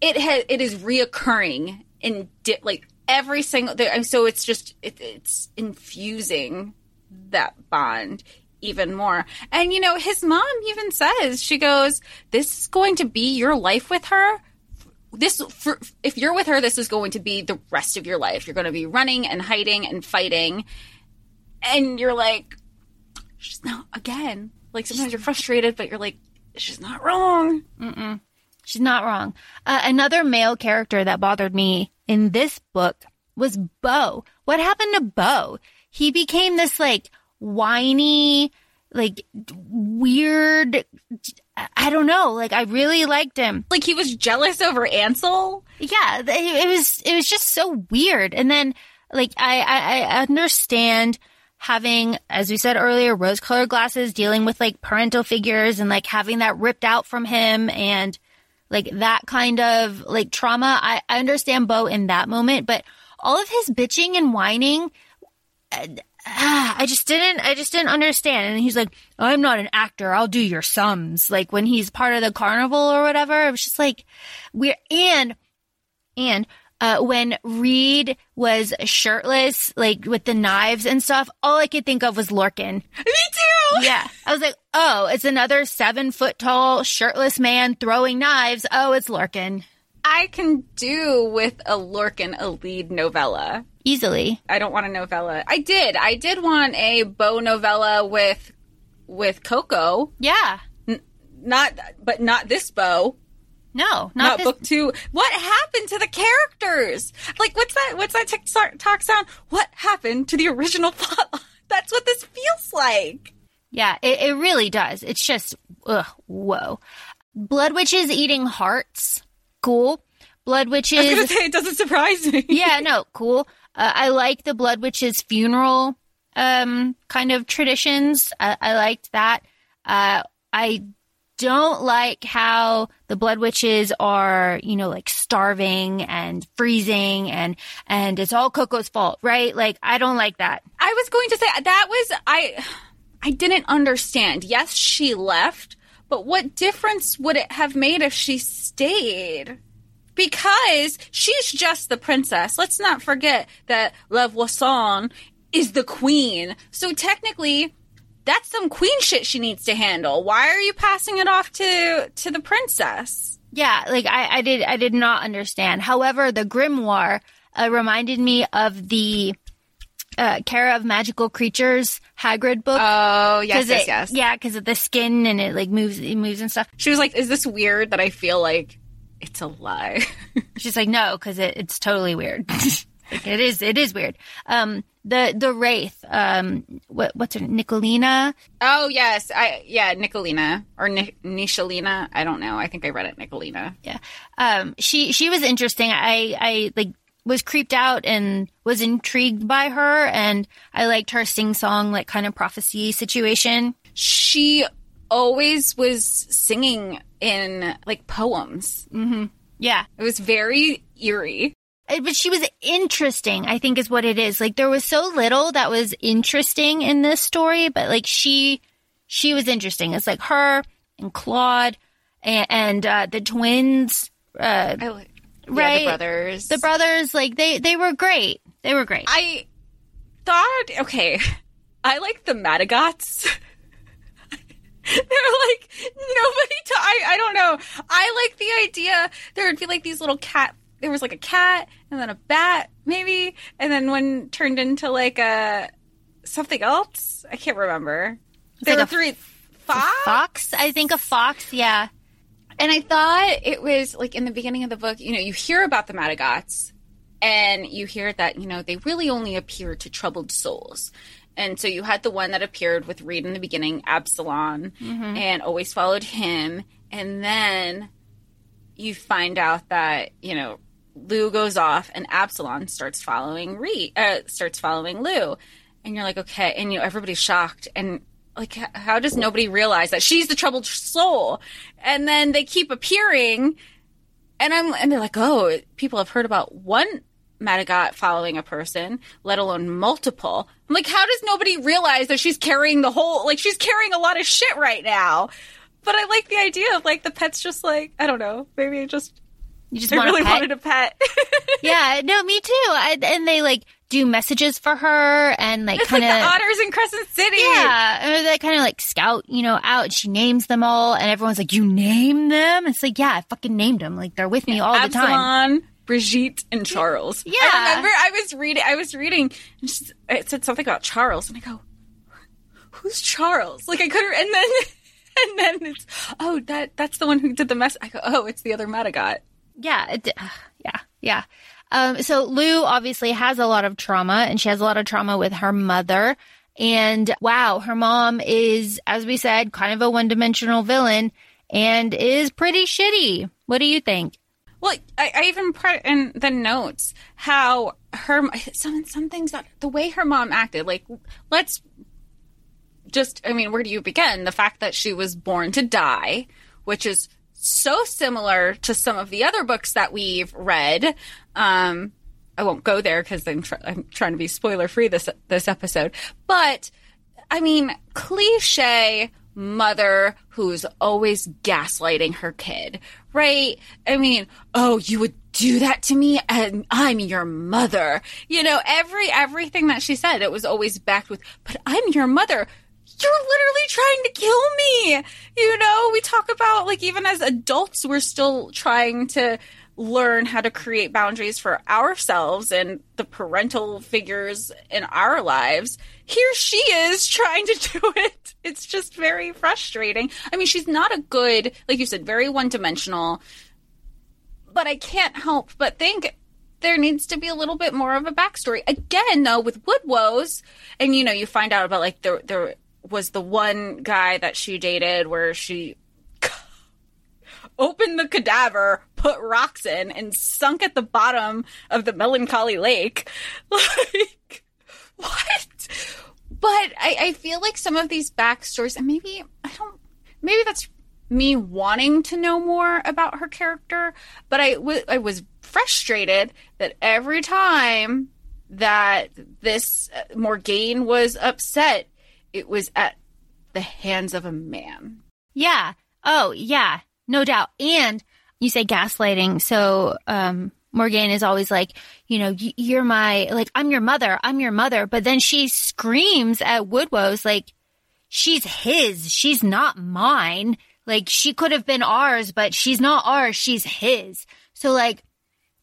It has it is reoccurring in di- like every single. so it's just it, it's infusing that bond even more. And you know, his mom even says she goes, "This is going to be your life with her." This, for, if you're with her, this is going to be the rest of your life. You're going to be running and hiding and fighting, and you're like, she's not again. Like sometimes you're frustrated, but you're like, she's not wrong. she's not wrong uh, another male character that bothered me in this book was Beau what happened to Beau he became this like whiny like weird i don't know like i really liked him. Like he was jealous over Ansel. yeah it was it was just so weird. And then like i i, I understand having as we said earlier rose colored glasses dealing with like parental figures and like having that ripped out from him and like that kind of like trauma. I, I understand Beau in that moment but all of his bitching and whining uh, ah, I just didn't, I just didn't understand. And he's like, I'm not an actor. I'll do your sums. Like when he's part of the carnival or whatever. It was just like we're, and, and, uh, when Reid was shirtless, like with the knives and stuff, all I could think of was Lorcan. Me too. Yeah. I was like, oh, it's another seven foot tall shirtless man throwing knives. Oh, it's Lorcan. I can do with a Lorcan a lead novella. Easily. I don't want a novella. I did. I did want a Beau novella with with Coco. Yeah. Not, but not this Beau. No, not, Not, this. book two. What happened to the characters? Like, what's that? What's that TikTok sound? What happened to the original plot? That's what this feels like. Yeah, it, it really does. It's just, ugh, whoa. Blood witches eating hearts. Cool. Blood I was gonna witches. say it doesn't surprise me. yeah, no, cool. Uh, I like the blood witches funeral um kind of traditions. I, I liked that. Uh, I don't like how the blood witches are, you know, like starving and freezing and, and it's all Coco's fault, right? Like, I don't like that. I was going to say that was I I didn't understand. Yes, she left, but what difference would it have made if she stayed? Because she's just the princess. Let's not forget that La Voisin is the queen. So technically, that's some queen shit she needs to handle. Why are you passing it off to to the princess? Yeah, like I, I did, I did not understand. However, the grimoire uh, reminded me of the uh, Care of Magical Creatures Hagrid book. Oh, yes, yes, it- yes. Yeah, because of the skin and it like moves, it moves and stuff. She was like, "Is this weird that I feel like it's a lie?" She's like, no, because it, it's totally weird. like, it is, it is weird. Um, the the wraith, um, what what's her Nicholina? oh, yes. I yeah, Nicholina or Ni- Nishalina. I don't know. I think I read it Nicholina. Yeah, um, she she was interesting. I I like was creeped out and was intrigued by her, and I liked her sing song like kind of prophecy situation. She always was singing in like poems. Yeah, It was very eerie. Uh, but she was interesting i think is what it is like there was so little that was interesting in this story but like she she was interesting it's like her and Claud and, and uh the twins uh I yeah, Right. the brothers. the brothers like they they were great they were great I thought, okay, I like the Matagots. They're like nobody. ta- I I don't know. I like the idea. There would be like these little cat. There was like a cat and then a bat, maybe, and then one turned into like a something else. I can't remember. There like were a three. Fox? fox i think a fox yeah And I thought it was like in the beginning of the book, you know, you hear about the Matagots and you hear that, you know, they really only appear to troubled souls. And so you had the one that appeared with Reid in the beginning, Absalom, and always followed him. And then you find out that, you know, Lou goes off and Absalom starts following Reid, uh, starts following Lou. And you're like, okay. And, you know, everybody's shocked. And like, how does nobody realize that she's the troubled soul? And then they keep appearing. And I'm, and they're like, oh, people have heard about one Matagot following a person, let alone multiple. Like, how does nobody realize that she's carrying the whole, like, she's carrying a lot of shit right now? But I like the idea of like the pet's just like, I don't know, maybe just, you just want really a pet. wanted a pet. yeah no me too I, and they like do messages for her and like kind of the otters in Crescent City. Yeah, or they kind of like scout, you know, out. She names them all, and everyone's like, "You name them?" It's like, yeah, I fucking named them. Like they're with me all the time. Brigitte, and Charles. Yeah. I remember I was reading. I was reading. And she, it said something about Charles, and I go, "Who's Charles?" Like I couldn't. And then, and then it's oh that that's the one who did the mess. I go, oh, it's the other Matagot. Yeah, it, uh, yeah, yeah. Um, so Lou obviously has a lot of trauma, and she has a lot of trauma with her mother. And wow, her mom is, as we said, kind of a one-dimensional villain, and is pretty shitty. What do you think? Well, I, I even put in the notes how her some some things that the way her mom acted. Like, let's just. I mean, where do you begin? The fact that she was born to die, which is so similar to some of the other books that we've read. Um, I won't go there because I'm, tr- I'm trying to be spoiler free this this episode. But I mean, cliche mother who's always gaslighting her kid, right? I mean, oh, you would do that to me and I'm your mother. You know, every everything that she said, it was always backed with, but I'm your mother. You're literally trying to kill me. You know, we talk about like even as adults, we're still trying to learn how to create boundaries for ourselves and the parental figures in our lives. Here she is trying to do it. It's just very frustrating. I mean, she's not a good, like you said, very one dimensional, but I can't help but think there needs to be a little bit more of a backstory. Again, though, with Woodwoes, and you know, you find out about like there, there was the one guy that she dated where she opened the cadaver, put rocks in, and sunk at the bottom of the melancholy lake. Like, what? But I, I feel like some of these backstories, and maybe I don't, maybe that's me wanting to know more about her character, but I, w- I was frustrated that every time that this uh, Morgane was upset, it was at the hands of a man. Yeah. Oh, yeah. No doubt. And you say gaslighting. So, um, Morgane is always like, you know, you're my, like, I'm your mother. I'm your mother. But then she screams at Woodrose, like, she's his. She's not mine. Like, she could have been ours, but she's not ours. She's his. So, like,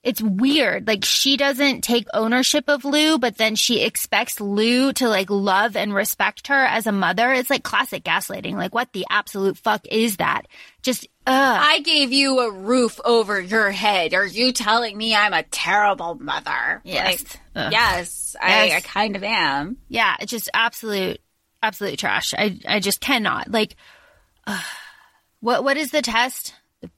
it's weird. Like she doesn't take ownership of Lou, but then she expects Lou to like love and respect her as a mother. It's like classic gaslighting. Like what the absolute fuck is that? Just uh I gave you a roof over your head. Are you telling me I'm a terrible mother? Yes. Like, yes, I, I kind of am. Yeah, it's just absolute absolute trash. I I just cannot. Like uh, what what is the test?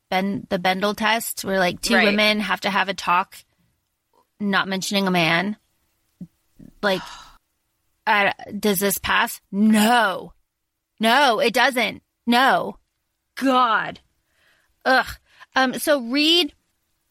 The Ben the Bendel test, where like two Right. women have to have a talk, not mentioning a man. Like, uh, does this pass? No, no, it doesn't. No, God, ugh. Um. So Reid,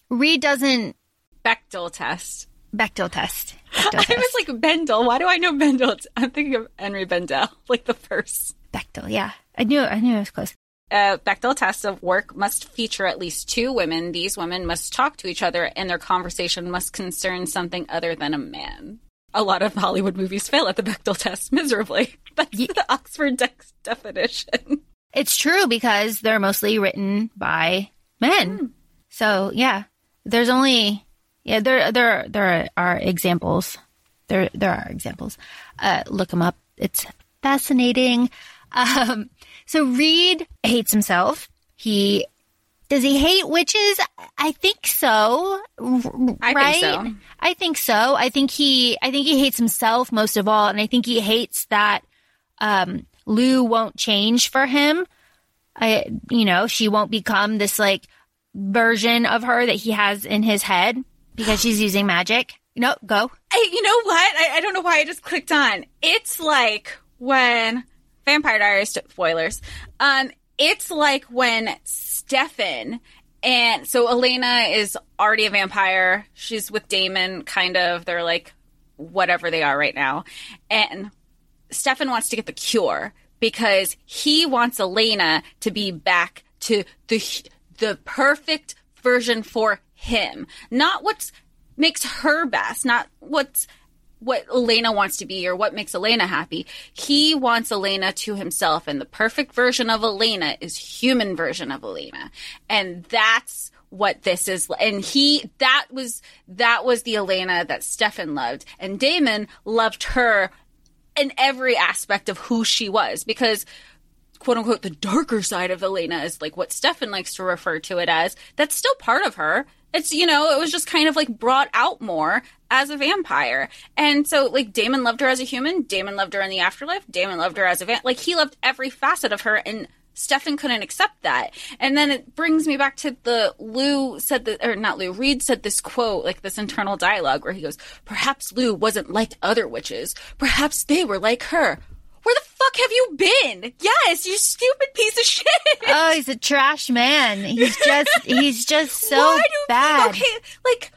Reid doesn't Bechtel test. Bechdel test. Bechdel I test. was like Bendel. Why do I know Bendel? I'm thinking of Henry Bendel, like the first. Bechdel. Yeah, I knew. I knew it was close. A Bechdel test of work must feature at least two women. These women must talk to each other, and their conversation must concern something other than a man. A lot of Hollywood movies fail at the Bechdel test miserably. That's the Oxford dex definition. It's true because they're mostly written by men. So yeah, there's only yeah there there there are examples. There there are examples. Uh, look them up. It's fascinating. Um, so Reid hates himself. He does he hate witches? I think so. r- I think right? so. I think so. I think he I think he hates himself most of all, and I think he hates that um, Lou won't change for him. I, you know, she won't become this like version of her that he has in his head because she's using magic. No, go. I, you know what? I, I don't know why I just clicked on. It's like when Vampire Diaries spoilers. Um, it's like when Stefan and so Elena is already a vampire. She's with Damon, kind of. They're like whatever they are right now, and Stefan wants to get the cure because he wants Elena to be back to the the perfect version for him, not what's makes her best, not what's what Elena wants to be or what makes Elena happy. He wants Elena to himself, and the perfect version of Elena is human version of Elena, and that's what this is. And he that was that was the Elena that Stefan loved, and Damon loved her in every aspect of who she was because quote unquote the darker side of Elena is like what Stefan likes to refer to it as. That's still part of her. It's you know, it was just kind of like brought out more as a vampire. And so like Damon loved her as a human, Damon loved her in the afterlife, Damon loved her as a van like he loved every facet of her and Stefan couldn't accept that. And then it brings me back to the Lou said that, or not Lou, Reid said this quote, like this internal dialogue where he goes, Perhaps Lou wasn't like other witches. Perhaps they were like her. Where the fuck have you been? Yes, you stupid piece of shit. Oh, he's a trash man. He's just he's just so Why do bad. Okay, like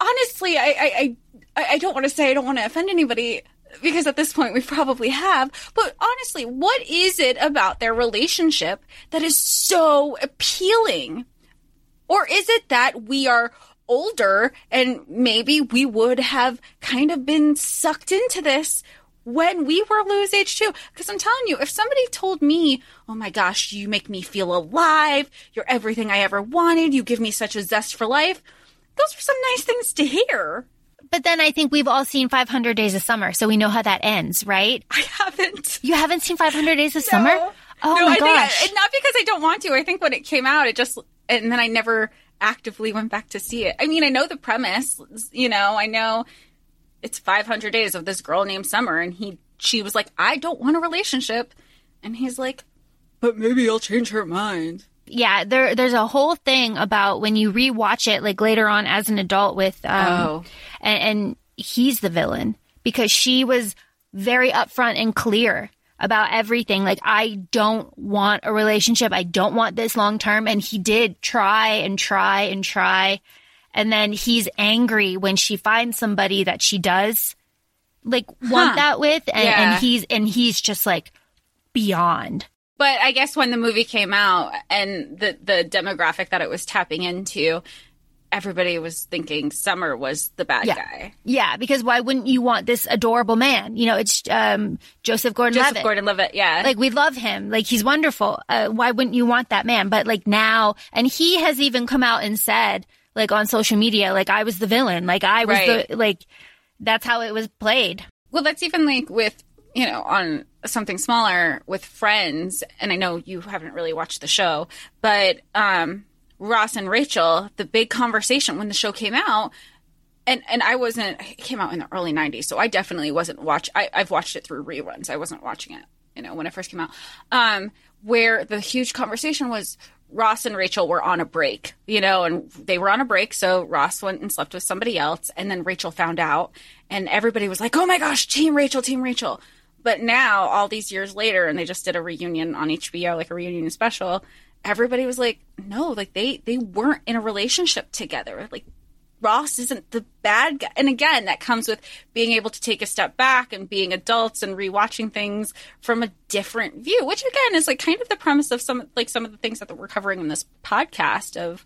honestly, I I I, I don't want to say I don't want to offend anybody because at this point we probably have. But honestly, what is it about their relationship that is so appealing? Or is it that we are older and maybe we would have kind of been sucked into this when we were Lou's age too? Because I'm telling you, if somebody told me, oh my gosh, you make me feel alive, you're everything I ever wanted, you give me such a zest for life, those are some nice things to hear. But then I think we've all seen 500 Days of Summer, so we know how that ends, right? I haven't. You haven't seen 500 Days of Summer? Oh no, my I gosh. Think, not because I don't want to. I think when it came out, it just, and then I never actively went back to see it. I mean, I know the premise, you know, I know it's 500 days of this girl named Summer, and he, she was like, I don't want a relationship. And he's like, but maybe I'll change her mind. yeah, there there's a whole thing about when you rewatch it like later on as an adult with um Oh. and, and he's the villain because she was very upfront and clear about everything. Like, I don't want a relationship. I don't want this long term. And he did try and try and try. And then he's angry when she finds somebody that she does like want Huh. that with. And, Yeah. and he's, and he's just like beyond. But I guess when the movie came out and the the demographic that it was tapping into, everybody was thinking Summer was the bad Yeah. guy. Yeah. Because why wouldn't you want this adorable man? You know, it's, um, Joseph Gordon Joseph Levitt. Gordon-Levitt, yeah. like we love him like he's wonderful uh, why wouldn't you want that man but like now and he has even come out and said like on social media like i was the villain like i was Right. the like that's how it was played Well, that's even like with, you know, on something smaller with friends, and I know you haven't really watched the show, but um, Ross and Rachel, the big conversation when the show came out, and and I wasn't, it came out in the early 90s, so I definitely wasn't watch. I, I've watched it through reruns. I wasn't watching it, you know, when it first came out. Um, where the huge conversation was Ross and Rachel were on a break, you know, and they were on a break. So Ross went and slept with somebody else. And then Rachel found out, and everybody was like, oh my gosh, Team Rachel, Team Rachel. But now, all these years later, and they just did a reunion on HBO, like a reunion special, everybody was like, no, like they, they weren't in a relationship together. Like, Ross isn't the bad guy. And again, that comes with being able to take a step back and being adults and rewatching things from a different view, which again is like kind of the premise of some like some of the things that we're covering in this podcast of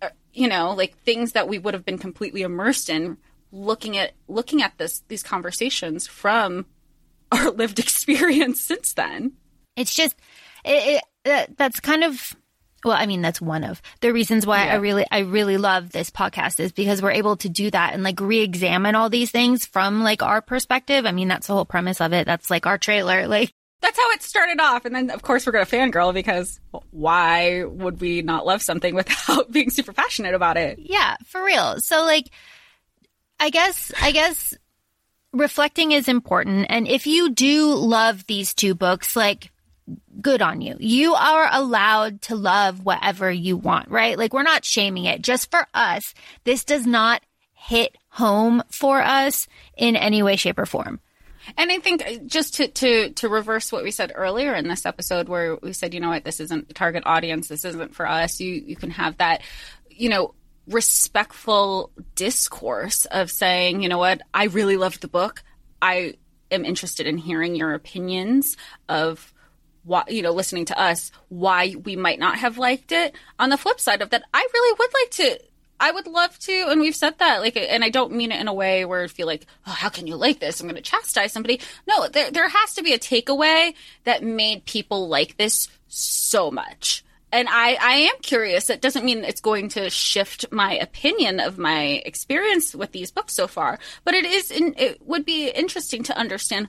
uh, you know, like things that we would have been completely immersed in looking at looking at this these conversations from our lived experience since then. it's just it, it that's kind of well i mean that's one of the reasons why i really i really love this podcast is because we're able to do that and like re-examine all these things from like our perspective i mean that's the whole premise of it that's like our trailer like That's how it started off. And then, of course, we're going to fangirl because why would we not love something without being super passionate about it? Yeah, for real. So like I guess I guess reflecting is important and if you do love these two books like good on you. You are allowed to love whatever you want, right? Like we're not shaming it. Just for us, this does not hit home for us in any way shape or form. And I think uh, just to, to, to reverse what we said earlier in this episode, where we said, you know what, this isn't the target audience, this isn't for us. You you can have that, you know, respectful discourse of saying, you know what, I really loved the book. I am interested in hearing your opinions of why you know listening to us why we might not have liked it on the flip side of that i really would like to i would love to and we've said that like and i don't mean it in a way where i feel like oh how can you like this i'm going to chastise somebody no there, there has to be a takeaway that made people like this so much and I, I am curious. It doesn't mean it's going to shift my opinion of my experience with these books so far, but it is. In, it would be interesting to understand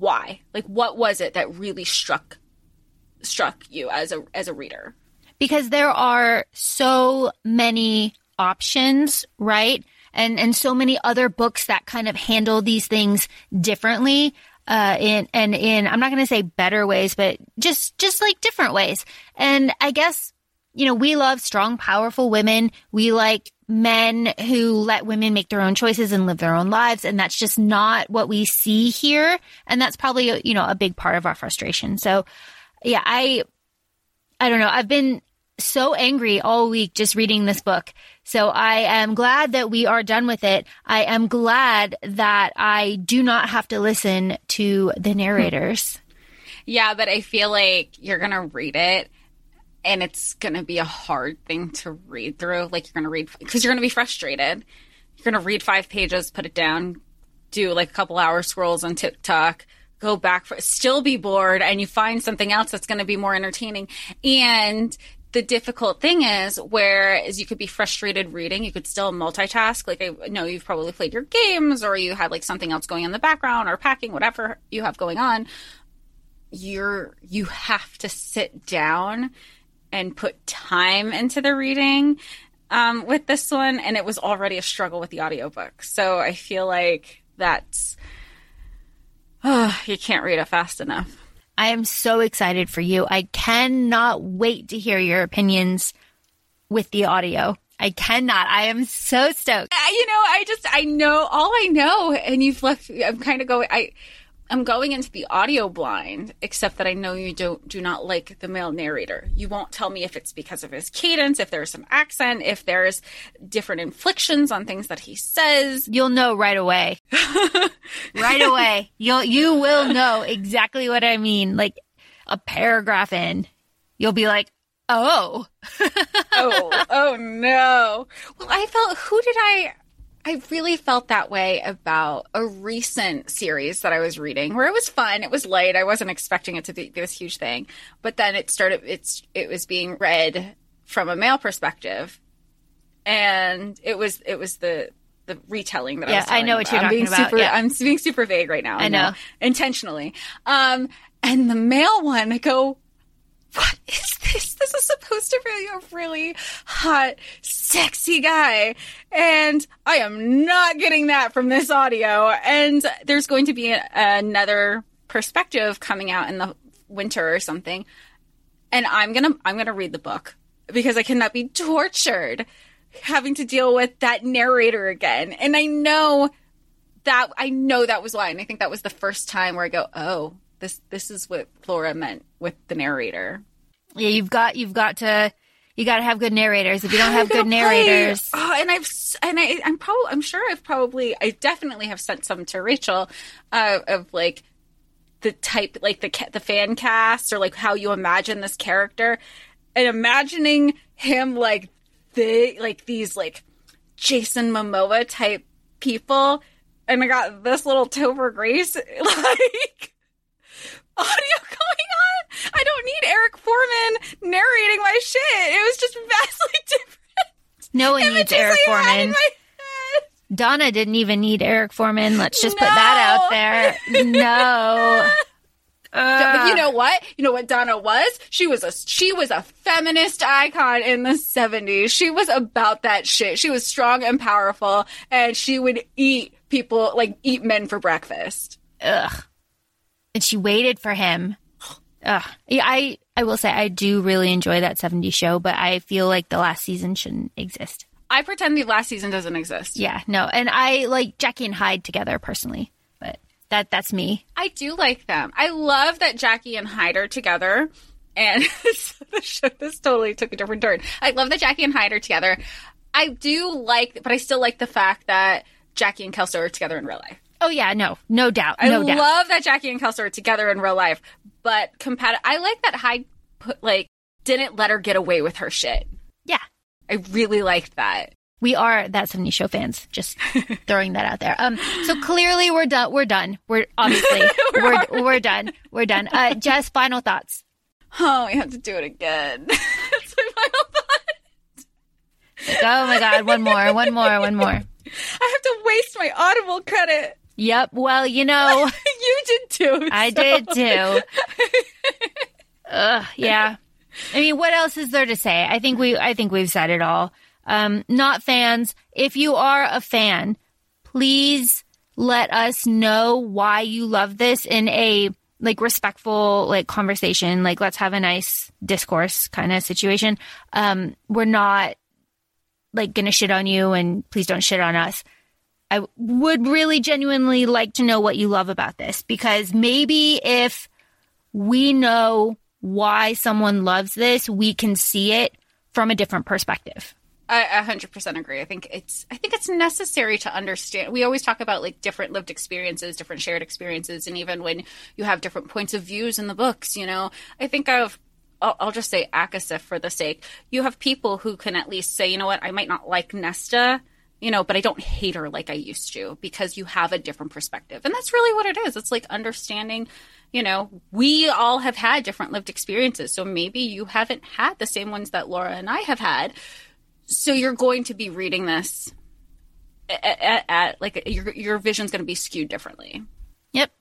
why. Like, what was it that really struck struck you as a as a reader? because there are so many options, right? And and so many other books that kind of handle these things differently. Uh, in and in I'm not going to say better ways, but just just like different ways. And I guess you know we love strong, powerful women. We like men who let women make their own choices and live their own lives, and that's just not what we see here. And that's probably you know a big part of our frustration. So yeah, I I don't know. I've been so angry all week just reading this book. So I am glad that we are done with it. I am glad that I do not have to listen to the hmm. narrators. Yeah, but I feel like you're gonna read it, and it's gonna be a hard thing to read through. Like you're gonna read because you're gonna be frustrated. You're gonna read five pages, put it down, do like a couple hour scrolls on TikTok, go back for still be bored, and you find something else that's gonna be more entertaining. And the difficult thing is, whereas you could be frustrated reading, you could still multitask. Like I know you've probably played your games, or you had like something else going in the background, or packing, whatever you have going on you're you have to sit down and put time into the reading um, with this one and it was already a struggle with the audiobook so i feel like that's you can't read it fast enough I am so excited for you. I cannot wait to hear your opinions with the audio. I cannot. I am so stoked. I- you know i just i know all i know and you've left i'm kind of going i I'm going into the audio blind, except that I know you don't do not like the male narrator. You won't tell me if it's because of his cadence, if there's some accent, if there's different inflections on things that he says. You'll know right away. right away. You'll you will know exactly what I mean. Like a paragraph in, you'll be like, "Oh, oh, oh no." Well, I felt who did I I really felt that way about a recent series that I was reading where it was fun, it was light. I wasn't expecting it to be this huge thing. But then it started it's it was being read from a male perspective. And it was it was the the retelling that Yeah, I was I know what you you're I'm being talking about, Super, yeah. I'm being super vague right now. I know. intentionally. Um, and the male one, I go, what is this? This is supposed to be a really hot, sexy guy. And I am not getting that from this audio. And there's going to be a- another perspective coming out in the winter or something. And I'm going to, I'm going to read the book because I cannot be tortured having to deal with that narrator again. And I know that, I know that was why. And I think that was the first time where I go, oh, this, this is what Flora meant with the narrator. yeah, you've got you've got to you got to have good narrators. If you don't have good play- narrators, Oh, and I've and I, I'm probably I'm sure I've probably I definitely have sent some to Rachel uh, of like the type like the the fan cast or like how you imagine this character and imagining him like the like these like Jason Momoa type people and I got this little Topher Grace like audio going on. I don't need Eric Forman narrating my shit. It was just vastly different. no one needs Eric Forman. my head. Donna didn't even need Eric Forman. Let's just put that out there. No. But you uh. know what? You know what Donna was? She was a she was a feminist icon in the 70s. She was about that shit. She was strong and powerful and she would eat people like eat men for breakfast. Ugh. And she waited for him. Ugh. Yeah, I I will say I do really enjoy that 70s show, but I feel like the last season shouldn't exist. I pretend the last season doesn't exist. Yeah, no. And I like Jackie and Hyde together personally, but that that's me. I do like them. I love that Jackie and Hyde are together. And the show, this totally took a different turn. I love that Jackie and Hyde are together. I do like, but I still like the fact that Jackie and Kelso are together in real life. Oh yeah, no. No doubt. I No doubt. love that Jackie and Kelso are together in real life. But compat- I like that Hyde put like didn't let her get away with her shit. yeah. I really liked that. We are that 70 show fans. Just throwing that out there. Um, so clearly we're done. We're done. We're obviously we're we're, done. We're done. Uh, Jess, final thoughts. Oh, we have to do it again. That's my final thought. Like, oh my god, one more, one more, one more. I have to waste my Audible credit. Yep. Well, you know, you did too. I so- did too. Ugh, yeah. I mean, what else is there to say? I think we, I think we've said it all. Um, not fans. If you are a fan, please let us know why you love this in a like respectful like conversation. Like, let's have a nice discourse kind of situation. Um, we're not like gonna shit on you and please don't shit on us. I would really genuinely like to know what you love about this because maybe if we know why someone loves this, we can see it from a different perspective. I hundred percent agree. I think it's I think it's necessary to understand. We always talk about like different lived experiences, different shared experiences, and even when you have different points of views in the books, you know, I think of. I'll, I'll just say ACOSF for the sake. You have people who can at least say, you know what, I might not like Nesta, you know, but I don't hate her like I used to because you have a different perspective. And that's really what it is. It's like understanding, you know, we all have had different lived experiences. So maybe you haven't had the same ones that Laura and I have had so you're going to be reading this at, at, at like your your vision's going to be skewed differently. Yep.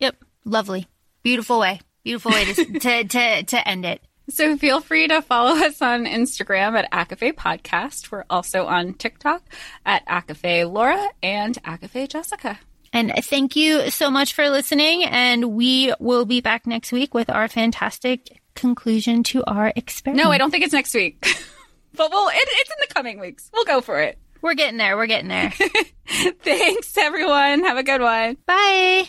Yep. Lovely. Beautiful way. Beautiful way to, to, to, to end it. So feel free to follow us on Instagram at ACOFAE Podcast. We're also on TikTok at ACOFAE Laura and ACOFAE Jessica. And thank you so much for listening. And we will be back next week with our fantastic conclusion to our experiment. No, I don't think it's next week, but we'll it, it's in the coming weeks. We'll go for it. We're getting there. We're getting there. Thanks, everyone. Have a good one. Bye.